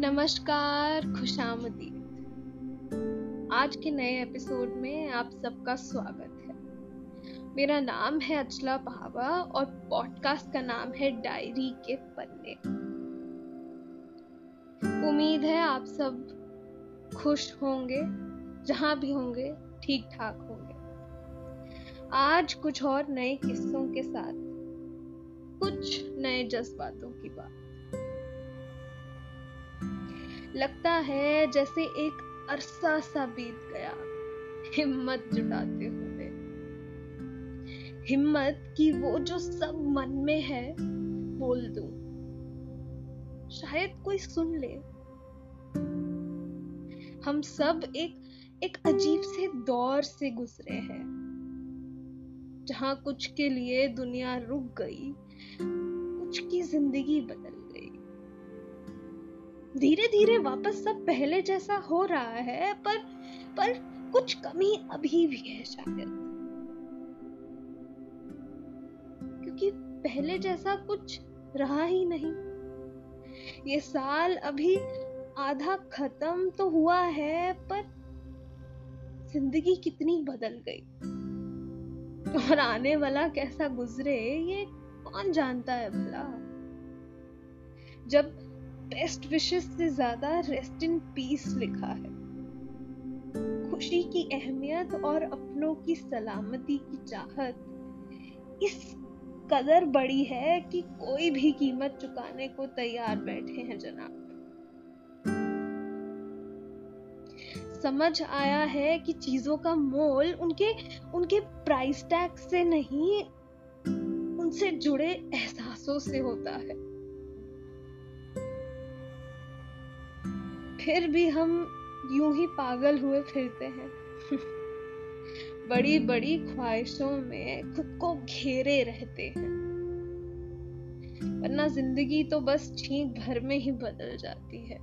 नमस्कार खुशामदीद आज के नए एपिसोड में आप सबका स्वागत है। मेरा नाम है अचला पहावा और पॉडकास्ट का नाम है डायरी के पन्ने। उम्मीद है आप सब खुश होंगे, जहाँ भी होंगे ठीक ठाक होंगे। आज कुछ और नए किस्सों के साथ, कुछ नए जज्बातों की बात। लगता है जैसे एक अरसा सा बीत गया। हिम्मत जुटाते हुए। हिम्मत की वो जो सब मन में है, बोल दू। शायद कोई सुन ले। हम सब एक एक अजीब से दौर से गुजरे हैं। जहाँ कुछ के लिए दुनिया रुक गई, कुछ की ज़िंदगी बदल धीरे धीरे वापस सब पहले जैसा हो रहा है, पर पर कुछ कमी अभी भी है शायद। क्योंकि पहले जैसा कुछ रहा ही नहीं। ये साल अभी आधा खत्म तो हुआ है, पर ज़िंदगी कितनी बदल गई। और आने वाला कैसा गुजरे, ये कौन जानता है भला? जब बेस्ट विशेष से ज़्यादा रेस्ट इन पीस लिखा है। खुशी की अहमियत और अपनों की सलामती की चाहत, इस कदर बड़ी है कि कोई भी कीमत चुकाने को तैयार बैठे हैं जनाब। समझ आया है कि चीज़ों का मोल उनके उनके प्राइस टैग से नहीं, उनसे जुड़े एहसासों से होता है। फिर भी हम यूँ ही पागल हुए फिरते हैं। बड़ी बड़ी ख्वाहिशों में खुद को घेरे रहते हैं। वरना ज़िंदगी तो बस छींक भर में ही बदल जाती है।